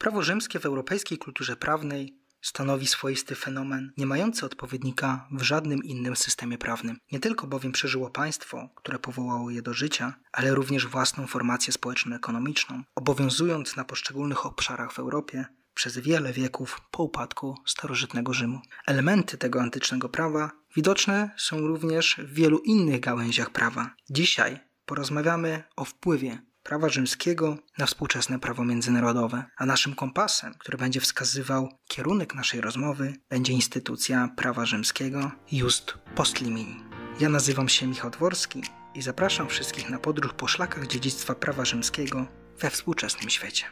Prawo rzymskie w europejskiej kulturze prawnej stanowi swoisty fenomen, nie mający odpowiednika w żadnym innym systemie prawnym. Nie tylko bowiem przeżyło państwo, które powołało je do życia, ale również własną formację społeczno-ekonomiczną, obowiązując na poszczególnych obszarach w Europie przez wiele wieków po upadku starożytnego Rzymu. Elementy tego antycznego prawa widoczne są również w wielu innych gałęziach prawa. Dzisiaj porozmawiamy o wpływie prawa rzymskiego na współczesne prawo międzynarodowe, a naszym kompasem, który będzie wskazywał kierunek naszej rozmowy, będzie instytucja prawa rzymskiego Just Post Limini. Ja nazywam się Michał Dworski i zapraszam wszystkich na podróż po szlakach dziedzictwa prawa rzymskiego we współczesnym świecie.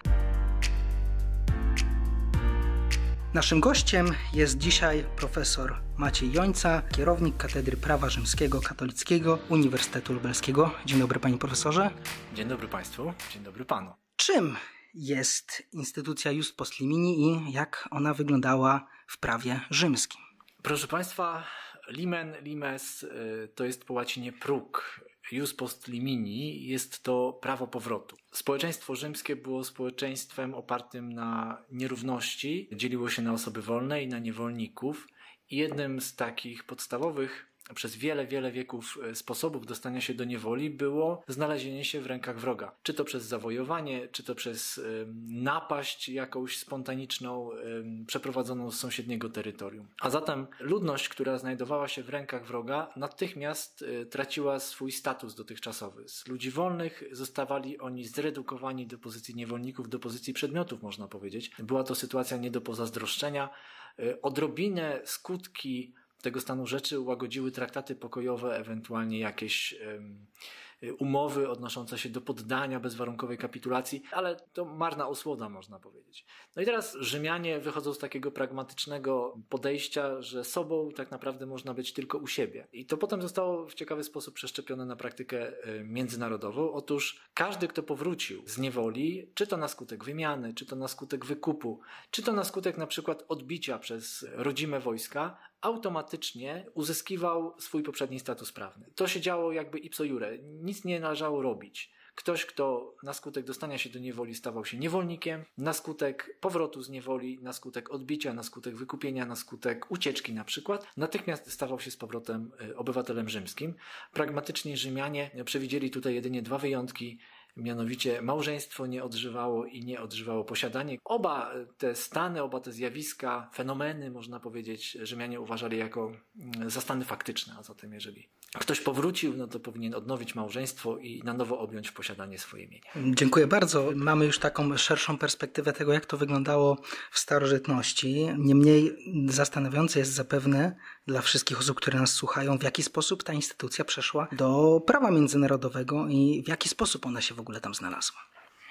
Naszym gościem jest dzisiaj profesor Maciej Jońca, kierownik Katedry Prawa Rzymskiego Katolickiego Uniwersytetu Lubelskiego. Dzień dobry panie profesorze. Dzień dobry państwu, dzień dobry panu. Czym jest instytucja Just Post Limini i jak ona wyglądała w prawie rzymskim? Proszę państwa, limen, limes y, to jest po łacinie próg. Jus post limini jest to prawo powrotu. Społeczeństwo rzymskie było społeczeństwem opartym na nierówności, dzieliło się na osoby wolne i na niewolników. I jednym z takich podstawowych przez wiele, wiele wieków e, sposobów dostania się do niewoli było znalezienie się w rękach wroga. Czy to przez zawojowanie, czy to przez napaść jakąś spontaniczną, przeprowadzoną z sąsiedniego terytorium. A zatem ludność, która znajdowała się w rękach wroga, natychmiast e, traciła swój status dotychczasowy. Z ludzi wolnych zostawali oni zredukowani do pozycji niewolników, do pozycji przedmiotów, można powiedzieć. Była to sytuacja nie do pozazdroszczenia. E, odrobinę skutki tego stanu rzeczy łagodziły traktaty pokojowe, ewentualnie jakieś umowy odnoszące się do poddania bezwarunkowej kapitulacji, ale to marna osłoda, można powiedzieć. No i teraz Rzymianie wychodzą z takiego pragmatycznego podejścia, że sobą tak naprawdę można być tylko u siebie. I to potem zostało w ciekawy sposób przeszczepione na praktykę e, międzynarodową. Otóż każdy, kto powrócił z niewoli, czy to na skutek wymiany, czy to na skutek wykupu, czy to na skutek na przykład odbicia przez rodzime wojska, automatycznie uzyskiwał swój poprzedni status prawny. To się działo jakby ipso jure. Nic nie należało robić. Ktoś, kto na skutek dostania się do niewoli stawał się niewolnikiem, na skutek powrotu z niewoli, na skutek odbicia, na skutek wykupienia, na skutek ucieczki na przykład, natychmiast stawał się z powrotem y, obywatelem rzymskim. Pragmatyczni Rzymianie przewidzieli tutaj jedynie dwa wyjątki mianowicie małżeństwo nie odżywało i nie odżywało posiadanie. Oba te stany, oba te zjawiska, fenomeny, można powiedzieć, Rzymianie uważali jako mm, za stany faktyczne, a zatem jeżeli ktoś powrócił, no to powinien odnowić małżeństwo i na nowo objąć posiadanie swoje mienie. Dziękuję bardzo. Mamy już taką szerszą perspektywę tego, jak to wyglądało w starożytności. Niemniej zastanawiające jest zapewne dla wszystkich osób, które nas słuchają, w jaki sposób ta instytucja przeszła do prawa międzynarodowego i w jaki sposób ona się w ogóle tam znalazła.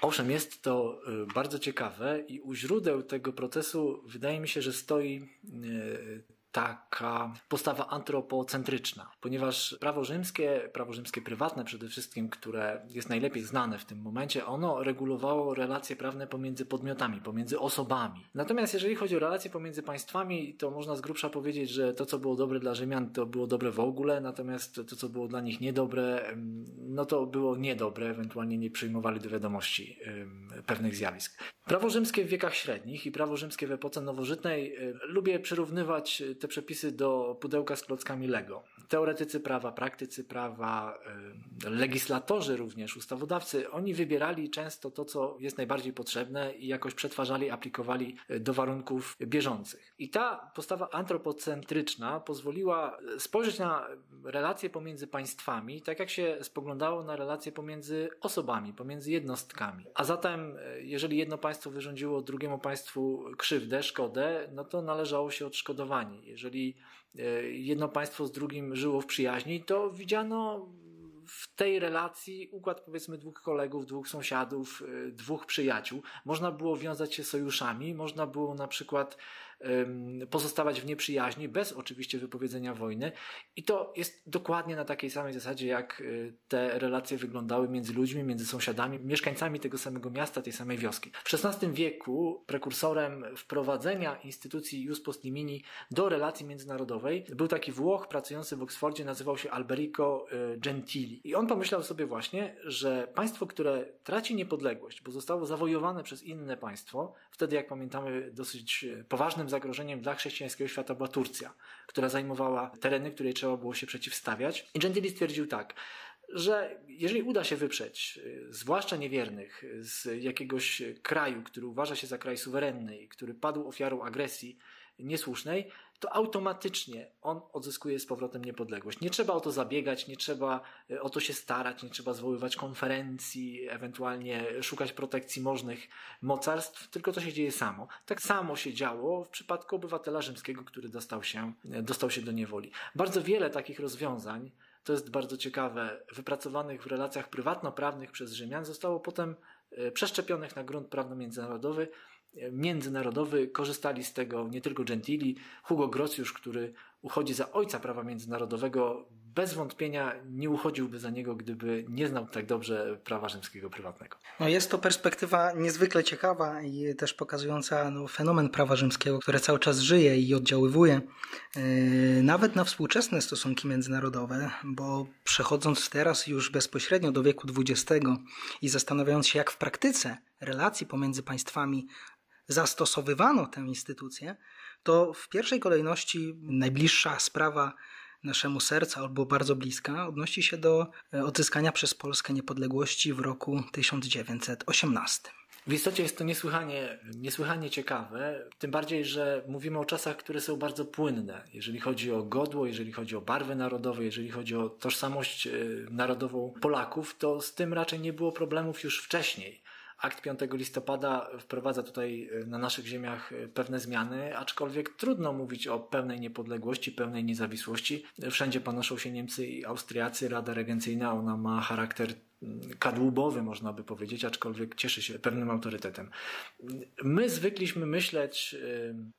Owszem, jest to y, bardzo ciekawe i u źródeł tego procesu wydaje mi się, że stoi y, taka postawa antropocentryczna, ponieważ prawo rzymskie, prawo rzymskie prywatne przede wszystkim, które jest najlepiej znane w tym momencie, ono regulowało relacje prawne pomiędzy podmiotami, pomiędzy osobami. Natomiast jeżeli chodzi o relacje pomiędzy państwami, to można z grubsza powiedzieć, że to, co było dobre dla Rzymian, to było dobre w ogóle, natomiast to, co było dla nich niedobre, no to było niedobre, ewentualnie nie przyjmowali do wiadomości pewnych zjawisk. Prawo rzymskie w wiekach średnich i prawo rzymskie w epoce nowożytnej lubię przyrównywać te przepisy do pudełka z klockami Lego. Teoretycy prawa, praktycy prawa, y, legislatorzy również, ustawodawcy, oni wybierali często to, co jest najbardziej potrzebne i jakoś przetwarzali, aplikowali y, do warunków bieżących. I ta postawa antropocentryczna pozwoliła spojrzeć na relacje pomiędzy państwami, tak jak się spoglądało na relacje pomiędzy osobami, pomiędzy jednostkami. A zatem, y, jeżeli jedno państwo wyrządziło drugiemu państwu krzywdę, szkodę, no to należało się odszkodowanie jeżeli e, jedno państwo z drugim żyło w przyjaźni, to widziano w tej relacji układ powiedzmy dwóch kolegów, dwóch sąsiadów, e, dwóch przyjaciół. Można było wiązać się sojuszami, można było na przykład pozostawać w nieprzyjaźni, bez oczywiście wypowiedzenia wojny. I to jest dokładnie na takiej samej zasadzie, jak y, te relacje wyglądały między ludźmi, między sąsiadami, mieszkańcami tego samego miasta, tej samej wioski. W XVI wieku prekursorem wprowadzenia instytucji Jus Post Limini do relacji międzynarodowej był taki Włoch pracujący w Oksfordzie, nazywał się Alberico y, Gentili. I on pomyślał sobie właśnie, że państwo, które traci niepodległość, bo zostało zawojowane przez inne państwo, Wtedy, jak pamiętamy, dosyć poważnym zagrożeniem dla chrześcijańskiego świata była Turcja, która zajmowała tereny, której trzeba było się przeciwstawiać. I Gentili stwierdził tak, że jeżeli uda się wyprzeć, zwłaszcza niewiernych, z jakiegoś kraju, który uważa się za kraj suwerenny i który padł ofiarą agresji niesłusznej, to automatycznie on odzyskuje z powrotem niepodległość. Nie trzeba o to zabiegać, nie trzeba e, o to się starać, nie trzeba zwoływać konferencji, ewentualnie szukać protekcji możnych mocarstw, tylko to się dzieje samo. Tak samo się działo w przypadku obywatela rzymskiego, który dostał się, e, dostał się do niewoli. Bardzo wiele takich rozwiązań, to jest bardzo ciekawe, wypracowanych w relacjach prywatno-prawnych przez Rzymian, zostało potem e, przeszczepionych na grunt prawno-międzynarodowy międzynarodowy. Korzystali z tego nie tylko Gentili, Hugo Grociusz, który uchodzi za ojca prawa międzynarodowego, bez wątpienia nie uchodziłby za niego, gdyby nie znał tak dobrze prawa rzymskiego prywatnego. No jest to perspektywa niezwykle ciekawa i też pokazująca no, fenomen prawa rzymskiego, które cały czas żyje i oddziaływuje yy, nawet na współczesne stosunki międzynarodowe, bo przechodząc teraz już bezpośrednio do wieku XX i zastanawiając się, jak w praktyce relacji pomiędzy państwami zastosowywano tę instytucję, to w pierwszej kolejności najbliższa sprawa naszemu sercu albo bardzo bliska odnosi się do e, odzyskania przez Polskę niepodległości w roku 1918. W istocie jest to niesłychanie, niesłychanie ciekawe, tym bardziej, że mówimy o czasach, które są bardzo płynne, jeżeli chodzi o godło, jeżeli chodzi o barwy narodowe, jeżeli chodzi o tożsamość e, narodową Polaków, to z tym raczej nie było problemów już wcześniej. Akt 5 listopada wprowadza tutaj e, na naszych ziemiach e, pewne zmiany, aczkolwiek trudno mówić o pełnej niepodległości, pełnej niezawisłości. Wszędzie panoszą się Niemcy i Austriacy. Rada Regencyjna, ona ma charakter mm, kadłubowy, można by powiedzieć, aczkolwiek cieszy się pewnym autorytetem. My zwykliśmy myśleć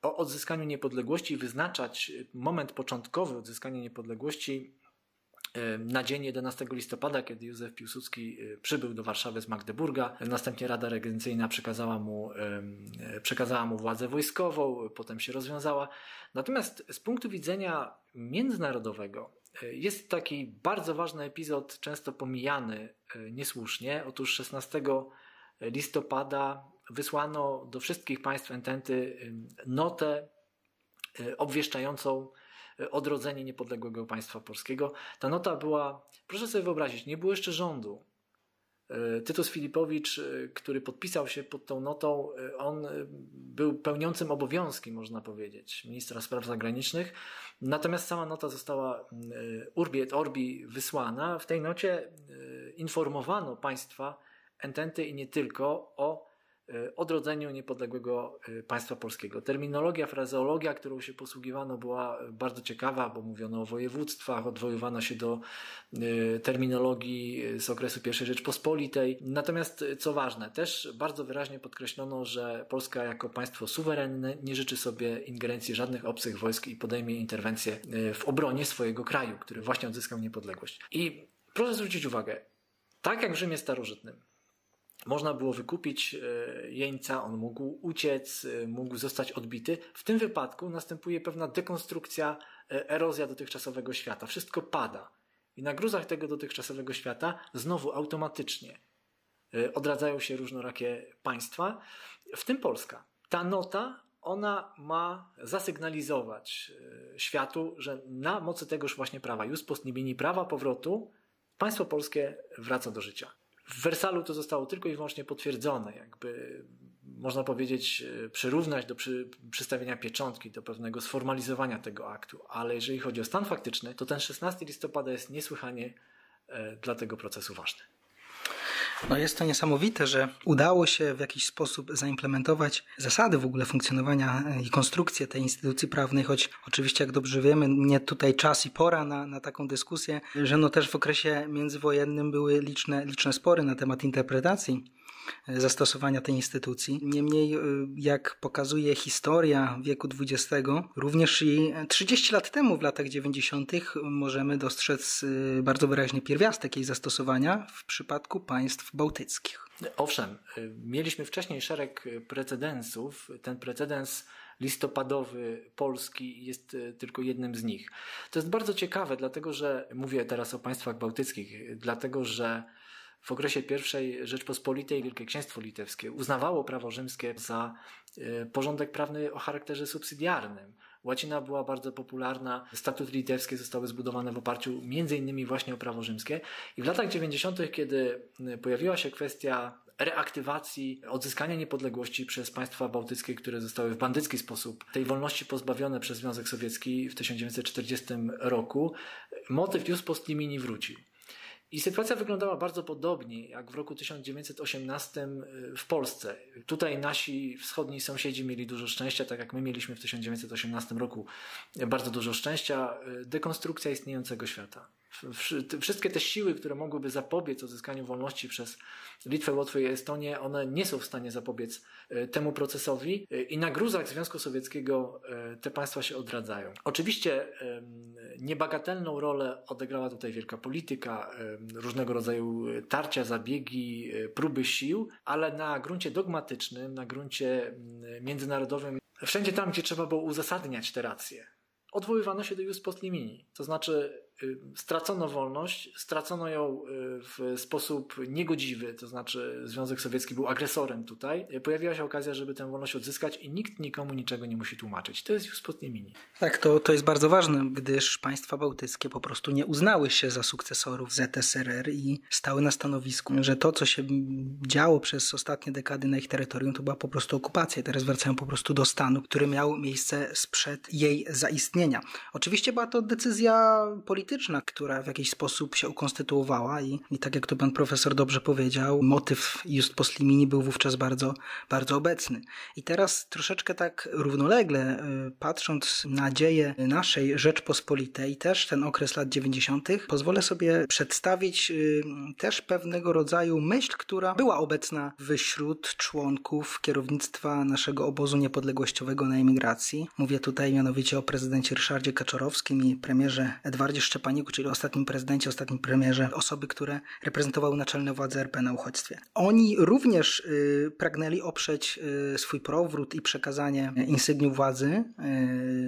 e, o odzyskaniu niepodległości wyznaczać moment początkowy odzyskania niepodległości na dzień 11 listopada, kiedy Józef Piłsudski y, przybył do Warszawy z Magdeburga. Następnie Rada Regencyjna przekazała mu, przekazała mu władzę wojskową, potem się rozwiązała. Natomiast z punktu widzenia międzynarodowego y, jest taki bardzo ważny epizod, często pomijany y, niesłusznie. Otóż 16 listopada wysłano do wszystkich państw ententy notę obwieszczającą odrodzenie niepodległego państwa polskiego. Ta nota była, proszę sobie wyobrazić, nie było jeszcze rządu. E, Tytus Filipowicz, e, który podpisał się pod tą notą, e, on był pełniącym obowiązki, można powiedzieć, ministra spraw zagranicznych. Natomiast sama nota została urbi et orbi wysłana. W tej nocie informowano państwa ententy i nie tylko o odrodzeniu niepodległego e, państwa polskiego. Terminologia, frazeologia, którą się posługiwano, była bardzo ciekawa, bo mówiono o województwach, odwoływano się do e, terminologii z okresu I Rzeczpospolitej. Natomiast, co ważne, też bardzo wyraźnie podkreślono, że Polska jako państwo suwerenne nie życzy sobie ingerencji żadnych obcych wojsk i podejmie interwencję w obronie swojego kraju, który właśnie odzyskał niepodległość. I proszę zwrócić uwagę, tak jak w Rzymie starożytnym, można było wykupić e, jeńca, on mógł uciec, e, mógł zostać odbity. W tym wypadku następuje pewna dekonstrukcja, e, erozja dotychczasowego świata. Wszystko pada. I na gruzach tego dotychczasowego świata znowu automatycznie odradzają się różnorakie państwa, w tym Polska. Ta nota, ona ma zasygnalizować światu, że na mocy tegoż właśnie prawa, just post prawa powrotu, państwo polskie wraca do życia. W Wersalu to zostało tylko i wyłącznie potwierdzone, jakby można powiedzieć, e, przyrównać do przy, przystawienia pieczątki, do pewnego sformalizowania tego aktu, ale jeżeli chodzi o stan faktyczny, to ten 16 listopada jest niesłychanie e, dla tego procesu ważny. No jest to niesamowite, że udało się w jakiś sposób zaimplementować zasady w ogóle funkcjonowania e, i konstrukcję tej instytucji prawnej, choć oczywiście, jak dobrze wiemy, nie tutaj czas i pora na, na taką dyskusję, że no też w okresie międzywojennym były liczne, liczne spory na temat interpretacji zastosowania tej instytucji. Niemniej, y, jak pokazuje historia wieku XX, również i 30 lat temu, w latach 90., możemy dostrzec y, bardzo wyraźnie pierwiastek jej zastosowania w przypadku państw bałtyckich. Owszem, y, mieliśmy wcześniej szereg precedensów. Ten precedens listopadowy Polski jest tylko jednym z nich. To jest bardzo ciekawe, dlatego że mówię teraz o państwach bałtyckich, dlatego że w okresie I Rzeczpospolitej Wielkie Księstwo Litewskie uznawało prawo rzymskie za e, porządek prawny o charakterze subsydiarnym. Łacina była bardzo popularna, statuty litewskie zostały zbudowane w oparciu między innymi właśnie o prawo rzymskie i w latach 90., kiedy pojawiła się kwestia reaktywacji, odzyskania niepodległości przez państwa bałtyckie, które zostały w bandycki sposób tej wolności pozbawione przez Związek Sowiecki w 1940 roku, motyw Jus Post Limini wrócił. I sytuacja wyglądała bardzo podobnie jak w roku 1918 y, w Polsce. Tutaj nasi wschodni sąsiedzi mieli dużo szczęścia, tak jak my mieliśmy w 1918 roku bardzo dużo szczęścia. Y, dekonstrukcja istniejącego świata. Wszystkie te siły, które mogłyby zapobiec odzyskaniu wolności przez Litwę, Łotwę i Estonię, one nie są w stanie zapobiec e, temu procesowi i na gruzach Związku Sowieckiego te państwa się odradzają. Oczywiście niebagatelną rolę odegrała tutaj wielka polityka, różnego rodzaju tarcia, zabiegi, próby sił, ale na gruncie dogmatycznym, na gruncie międzynarodowym, wszędzie tam, gdzie trzeba było uzasadniać te racje, odwoływano się do jus post limini. To znaczy stracono wolność, stracono ją y, w sposób niegodziwy, to znaczy Związek Sowiecki był agresorem tutaj. Y, pojawiła się okazja, żeby tę wolność odzyskać i nikt nikomu niczego nie musi tłumaczyć. To jest już spod mini. Tak, to, to jest bardzo ważne, gdyż państwa bałtyckie po prostu nie uznały się za sukcesorów ZSRR i stały na stanowisku, że to, co się działo przez ostatnie dekady na ich terytorium, to była po prostu okupacja. Teraz wracają po prostu do stanu, który miał miejsce sprzed jej zaistnienia. Oczywiście była to decyzja polityczna, polityczna, która w jakiś sposób się ukonstytuowała i, i tak jak to pan profesor dobrze powiedział, motyw Just Post Limini był wówczas bardzo, bardzo obecny. I teraz troszeczkę tak równolegle, y, patrząc na dzieje naszej Rzeczpospolitej, też ten okres lat 90., pozwolę sobie przedstawić y, też pewnego rodzaju myśl, która była obecna wśród członków kierownictwa naszego obozu niepodległościowego na emigracji. Mówię tutaj mianowicie o prezydencie Ryszardzie Kaczorowskim i premierze Edwardzie Szczepańskim, Szczepaniku, czyli ostatnim prezydencie, ostatnim premierze, osoby, które reprezentowały naczelne władze RP na uchodźstwie. Oni również y, pragnęli oprzeć y, swój powrót i przekazanie insygniów władzy y,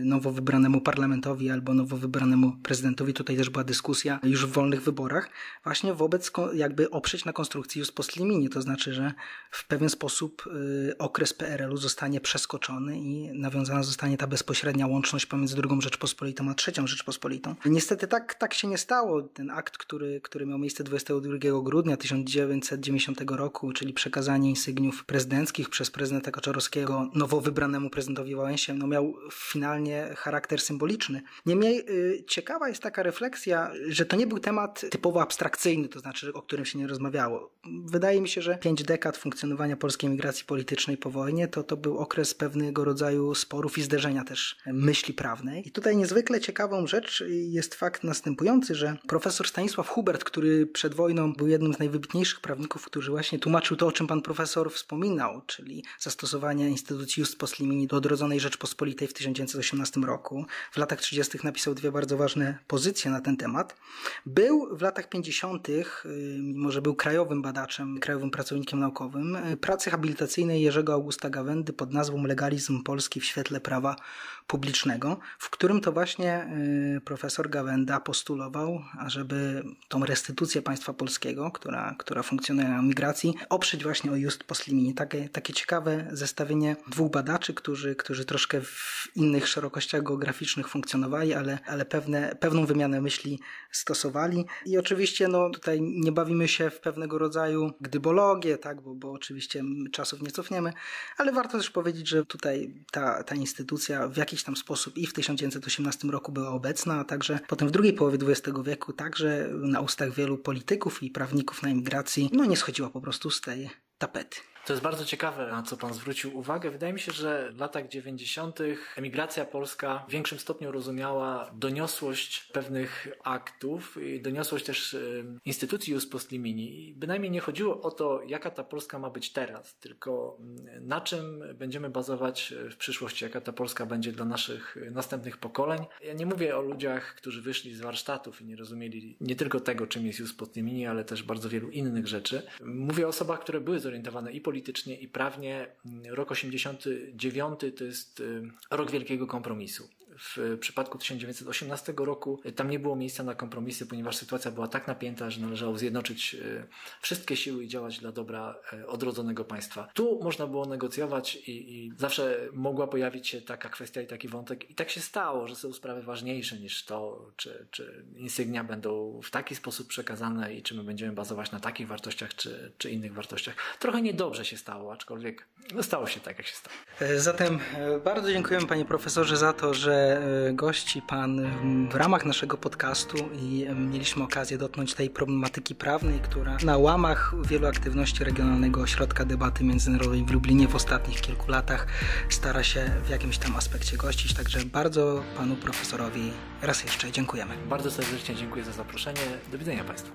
nowo wybranemu parlamentowi albo nowo wybranemu prezydentowi. Tutaj też była dyskusja już w wolnych wyborach, właśnie wobec jakby oprzeć na konstrukcji już post limini, to znaczy, że w pewien sposób y, okres PRL-u zostanie przeskoczony i nawiązana zostanie ta bezpośrednia łączność pomiędzy drugą Rzeczpospolitą a trzecią Rzeczpospolitą. Niestety tak tak, tak się nie stało. Ten akt, który, który miał miejsce 22 grudnia 1990 roku, czyli przekazanie insygniów prezydenckich przez prezydenta Kaczorowskiego nowo wybranemu prezydentowi Wałęsie, no miał finalnie charakter symboliczny. Niemniej y, ciekawa jest taka refleksja, że to nie był temat typowo abstrakcyjny, to znaczy o którym się nie rozmawiało. Wydaje mi się, że pięć dekad funkcjonowania polskiej migracji politycznej po wojnie to, to był okres pewnego rodzaju sporów i zderzenia też myśli prawnej. I tutaj niezwykle ciekawą rzecz jest fakt następujący, że profesor Stanisław Hubert, który przed wojną był jednym z najwybitniejszych prawników, który właśnie tłumaczył to, o czym pan profesor wspominał, czyli zastosowanie instytucji Just Post Limini do odrodzonej Rzeczpospolitej w 1918 roku. W latach 30. napisał dwie bardzo ważne pozycje na ten temat. Był w latach 50., y, mimo że był krajowym badaczem, krajowym pracownikiem naukowym, y, pracy habilitacyjnej Jerzego Augusta Gawędy pod nazwą Legalizm Polski w świetle prawa publicznego, w którym to właśnie y, profesor Gawenda postulował, ażeby tą restytucję państwa polskiego, która, która funkcjonuje na migracji, oprzeć właśnie o just poslimini. Takie, takie ciekawe zestawienie dwóch badaczy, którzy, którzy troszkę w innych szerokościach geograficznych funkcjonowali, ale, ale pewne, pewną wymianę myśli stosowali. I oczywiście no, tutaj nie bawimy się w pewnego rodzaju gdybologię, tak, bo, bo oczywiście czasów nie cofniemy, ale warto też powiedzieć, że tutaj ta, ta instytucja w jakiś tam sposób i w 1918 roku była obecna, a także potem w drugiej połowie XX wieku także na ustach wielu polityków i prawników na emigracji no nie schodziła po prostu z tej tapety. To jest bardzo ciekawe, na co Pan zwrócił uwagę. Wydaje mi się, że w latach 90. emigracja polska w większym stopniu rozumiała doniosłość pewnych aktów i doniosłość też instytucji Jus Post Limini. Bynajmniej nie chodziło o to, jaka ta Polska ma być teraz, tylko mm, na czym będziemy bazować w przyszłości, jaka ta Polska będzie dla naszych następnych pokoleń. Ja nie mówię o ludziach, którzy wyszli z warsztatów i nie rozumieli nie tylko tego, czym jest Jus Post Limini, ale też bardzo wielu innych rzeczy. Mówię o osobach, które były zorientowane i politycznie i prawnie rok 89 to jest y, rok wielkiego kompromisu. W przypadku 1918 roku tam nie było miejsca na kompromisy, ponieważ sytuacja była tak napięta, że należało zjednoczyć e, wszystkie siły i działać dla dobra e, odrodzonego państwa. Tu można było negocjować i, i zawsze mogła pojawić się taka kwestia i taki wątek. I tak się stało, że są sprawy ważniejsze niż to, czy, czy insygnia będą w taki sposób przekazane i czy my będziemy bazować na takich wartościach, czy, czy innych wartościach. Trochę niedobrze się stało, aczkolwiek no, stało się tak, jak się stało. Zatem bardzo dziękujemy panie profesorze za to, że E, gości Pan w ramach naszego podcastu i mieliśmy okazję dotknąć tej problematyki prawnej, która na łamach wielu aktywności Regionalnego Ośrodka Debaty Międzynarodowej w Lublinie w ostatnich kilku latach stara się w jakimś tam aspekcie gościć. Także bardzo Panu Profesorowi raz jeszcze dziękujemy. Bardzo serdecznie dziękuję za zaproszenie. Do widzenia Państwu.